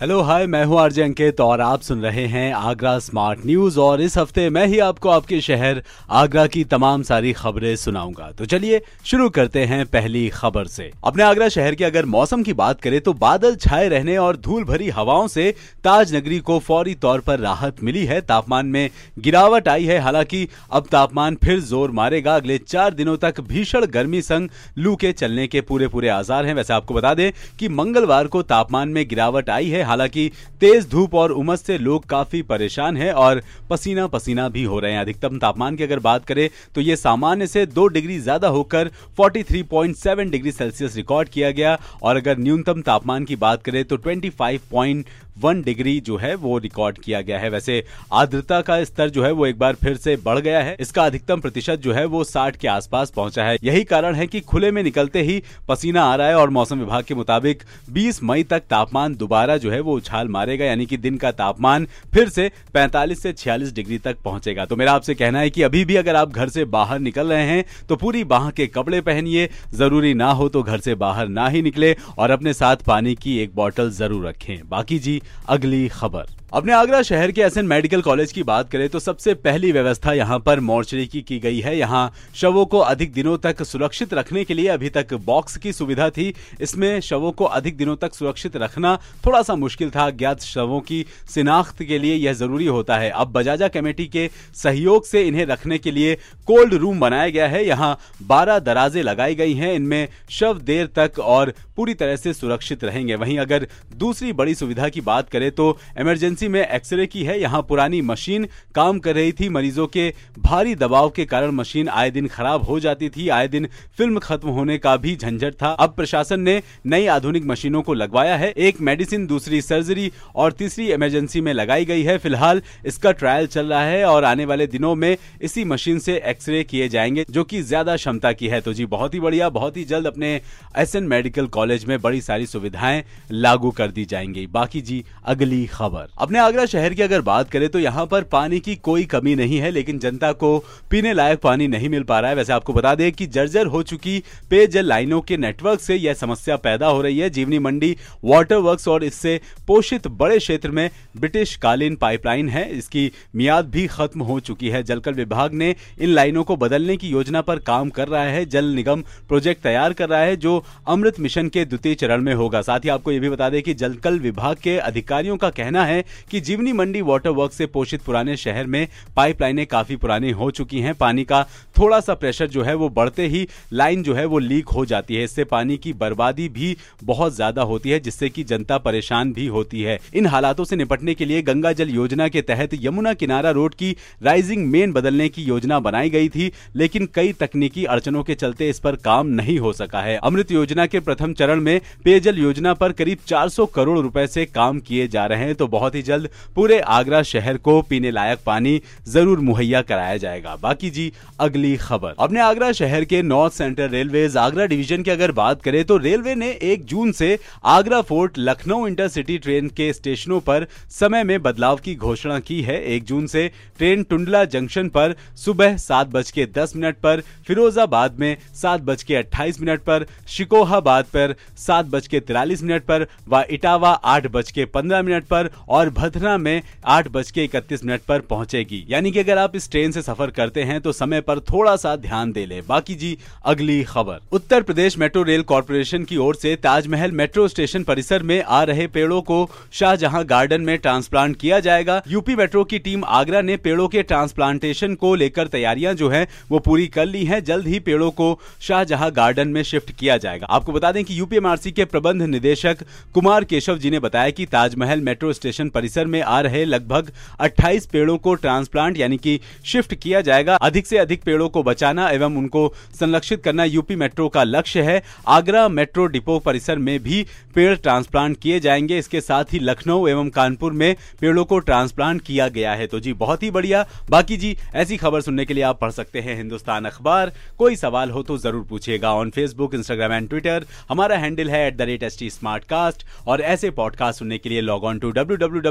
hello hi मैं हूँ RJ अंकित और आप सुन रहे हैं आगरा स्मार्ट न्यूज़ और इस हफ़्ते मैं ही आपको आपके शहर आगरा की तमाम सारी खबरें सुनाऊँगा। तो चलिए शुरू करते हैं पहली खबर से। अपने आगरा शहर के अगर मौसम की बात करें तो बादल छाए रहने और धूल भरी हवाओं से ताज नगरी को फौरी तौर पर राहत मिली है। तापमान में गिरावट आई है, हालाँकि अब तापमान फिर ज़ोर मारेगा। अगले चार दिनों तक भीषण गर्मी संग लू के चलने के पूरे पूरे आसार है। वैसे आपको बता दें कि मंगलवार को तापमान में गिरावट आई है हालाँकि तेज धूप और उमस से लोग काफ़ी परेशान हैं और पसीना पसीना भी हो रहे हैं। अधिकतम तापमान की अगर बात करें तो ये सामान्य से दो डिग्री ज़्यादा होकर 43.7 डिग्री सेल्सियस रिकॉर्ड किया गया। और अगर न्यूनतम तापमान की बात करें तो 25.1 डिग्री जो है वो रिकॉर्ड किया गया है। वैसे आर्द्रता का स्तर जो है वो एक बार फिर से बढ़ गया है। इसका अधिकतम प्रतिशत जो है वो 60 के आसपास पहुँचा है। यही कारण है कि खुले में निकलते ही पसीना आ रहा है और मौसम विभाग के मुताबिक 20 मई तक तापमान दोबारा जो है वो उछाल मारेगा, यानी कि दिन का तापमान फिर से 45 से 46 डिग्री तक पहुंचेगा। तो मेरा आपसे कहना है कि अभी भी अगर आप घर से बाहर निकल रहे हैं तो पूरी बाह के कपड़े पहनिए। ज़रूरी ना हो तो घर से बाहर ना ही निकले और अपने साथ पानी की एक बोतल ज़रूर रखें। बाकी जी अगली खबर। अपने आगरा शहर के एसएन मेडिकल कॉलेज की बात करें तो सबसे पहली व्यवस्था यहाँ पर मोर्चरी की की गई है। यहाँ शवों को अधिक दिनों तक सुरक्षित रखने के लिए अभी तक बॉक्स की सुविधा थी। इसमें शवों को अधिक दिनों तक सुरक्षित रखना थोड़ा सा मुश्किल था। ज्ञात शवों की शिनाख्त के लिए यह ज़रूरी होता है। अब बजाजा कमेटी के सहयोग से इन्हें रखने के लिए कोल्ड रूम बनाया गया है। यहाँ बारह दराजे लगाई गई हैं। इनमें शव देर तक और पूरी तरह से सुरक्षित रहेंगे। वहीं अगर दूसरी बड़ी सुविधा की बात करें तो इमरजेंसी में एक्सरे की है। यहाँ पुरानी मशीन काम कर रही थी। मरीजों के भारी दबाव के कारण मशीन आए दिन खराब हो जाती थी। आए दिन फ़िल्म खत्म होने का भी झंझट था। अब प्रशासन ने नई आधुनिक मशीनों को लगवाया है। एक मेडिसिन, दूसरी सर्जरी और तीसरी इमरजेंसी में लगाई गई है। फ़िलहाल इसका ट्रायल चल रहा है और आने वाले दिनों में इसी मशीन से एक्सरे किए जाएँगे, जो कि ज़्यादा क्षमता की है। तो जी, बहुत ही बढ़िया, बहुत ही जल्द अपने एसएन मेडिकल कॉलेज में बड़ी सारी सुविधाएँ लागू कर दी जाएँगी। बाकी जी, अगली खबर। अपने आगरा शहर की अगर बात करें तो यहाँ पर पानी की कोई कमी नहीं है, लेकिन जनता को पीने लायक पानी नहीं मिल पा रहा है। वैसे आपको बता दें कि जर्जर हो चुकी पेयजल लाइनों के नेटवर्क से यह समस्या पैदा हो रही है। जीवनी मंडी वाटर वर्क्स और इससे पोषित बड़े क्षेत्र में ब्रिटिश कालीन पाइपलाइन है। इसकी मियाद भी खत्म हो चुकी है। जलकल विभाग ने इन लाइनों को बदलने की योजना पर काम कर रहा है। जल निगम प्रोजेक्ट तैयार कर रहा है, जो अमृत मिशन के द्वितीय चरण में होगा। साथ ही आपको यह भी बता दें कि जलकल विभाग के अधिकारियों का कहना है कि जीवनी मंडी वाटर वर्क से पोषित पुराने शहर में पाइपलाइनें काफ़ी पुरानी हो चुकी हैं। पानी का थोड़ा सा प्रेशर जो है वो बढ़ते ही लाइन जो है वो लीक हो जाती है। इससे पानी की बर्बादी भी बहुत ज़्यादा होती है, जिससे की जनता परेशान भी होती है। इन हालातों से निपटने के लिए गंगा जल योजना के तहत यमुना किनारा रोड की राइजिंग मेन बदलने की योजना बनाई गई थी, लेकिन कई तकनीकी अड़चनों के चलते इस पर काम नहीं हो सका है। अमृत योजना के प्रथम चरण में पेयजल योजना पर करीब 400 करोड़ रुपए से काम किए जा रहे हैं तो बहुत ही जल्द पूरे आगरा शहर को पीने लायक पानी ज़रूर मुहैया कराया जाएगा। बाकी जी, अगली खबर। अपने आगरा शहर के north central railway Agra division की अगर बात करें तो रेलवे ने एक जून से Agra fort Lucknow intercity train के स्टेशनों पर समय में बदलाव की घोषणा की है। एक जून से ट्रेन टुंडला जंक्शन पर सुबह सात बज के दस मिनट पर, फिरोजाबाद में सात बज के अट्ठाईस मिनट पर, शिकोहाबाद पर सात बज के तिरालीस मिनट पर व इटावा आठ बज के पंद्रह मिनट पर और भथरा में आठ बज के इकतीस मिनट पर पहुंचेगी। यानी कि अगर आप इस ट्रेन से सफ़र करते हैं तो समय पर थोड़ा सा ध्यान दे ले। बाकी जी, अगली खबर। Uttar Pradesh metro rail corporation की ओर से ताजमहल मेट्रो स्टेशन परिसर में आ रहे पेड़ों को शाहजहां गार्डन में ट्रांसप्लांट किया जाएगा। यूपी मेट्रो की टीम आगरा ने पेड़ों के ट्रांसप्लांटेशन को लेकर तैयारियाँ जो है, वो पूरी कर ली है। जल्द ही पेड़ों को शाहजहां गार्डन में शिफ्ट किया जाएगा। आपको बता दें कि यूपीएमआरसी के प्रबंध निदेशक कुमार केशव जी ने बताया कि ताजमहल मेट्रो स्टेशन परिसर में आ रहे लगभग 28 पेड़ों को ट्रांसप्लांट यानी कि शिफ्ट किया जाएगा। अधिक से अधिक पेड़ों को बचाना एवं उनको संरक्षित करना यूपी मेट्रो का लक्ष्य है। आगरा मेट्रो डिपो परिसर में भी पेड़ ट्रांसप्लांट किए जाएँगे। इसके साथ ही लखनऊ एवं कानपुर में पेड़ों को ट्रांसप्लांट किया गया है। तो जी, बहुत ही बढ़िया। बाकी जी, ऐसी खबर सुनने के लिए आप पढ़ सकते हैं हिंदुस्तान अखबार। कोई सवाल हो तो ज़रूर पूछिएगा on Facebook Instagram and Twitter हमारा हैंडल है एट और ऐसे पॉडकास्ट सुनने के लिए log on to W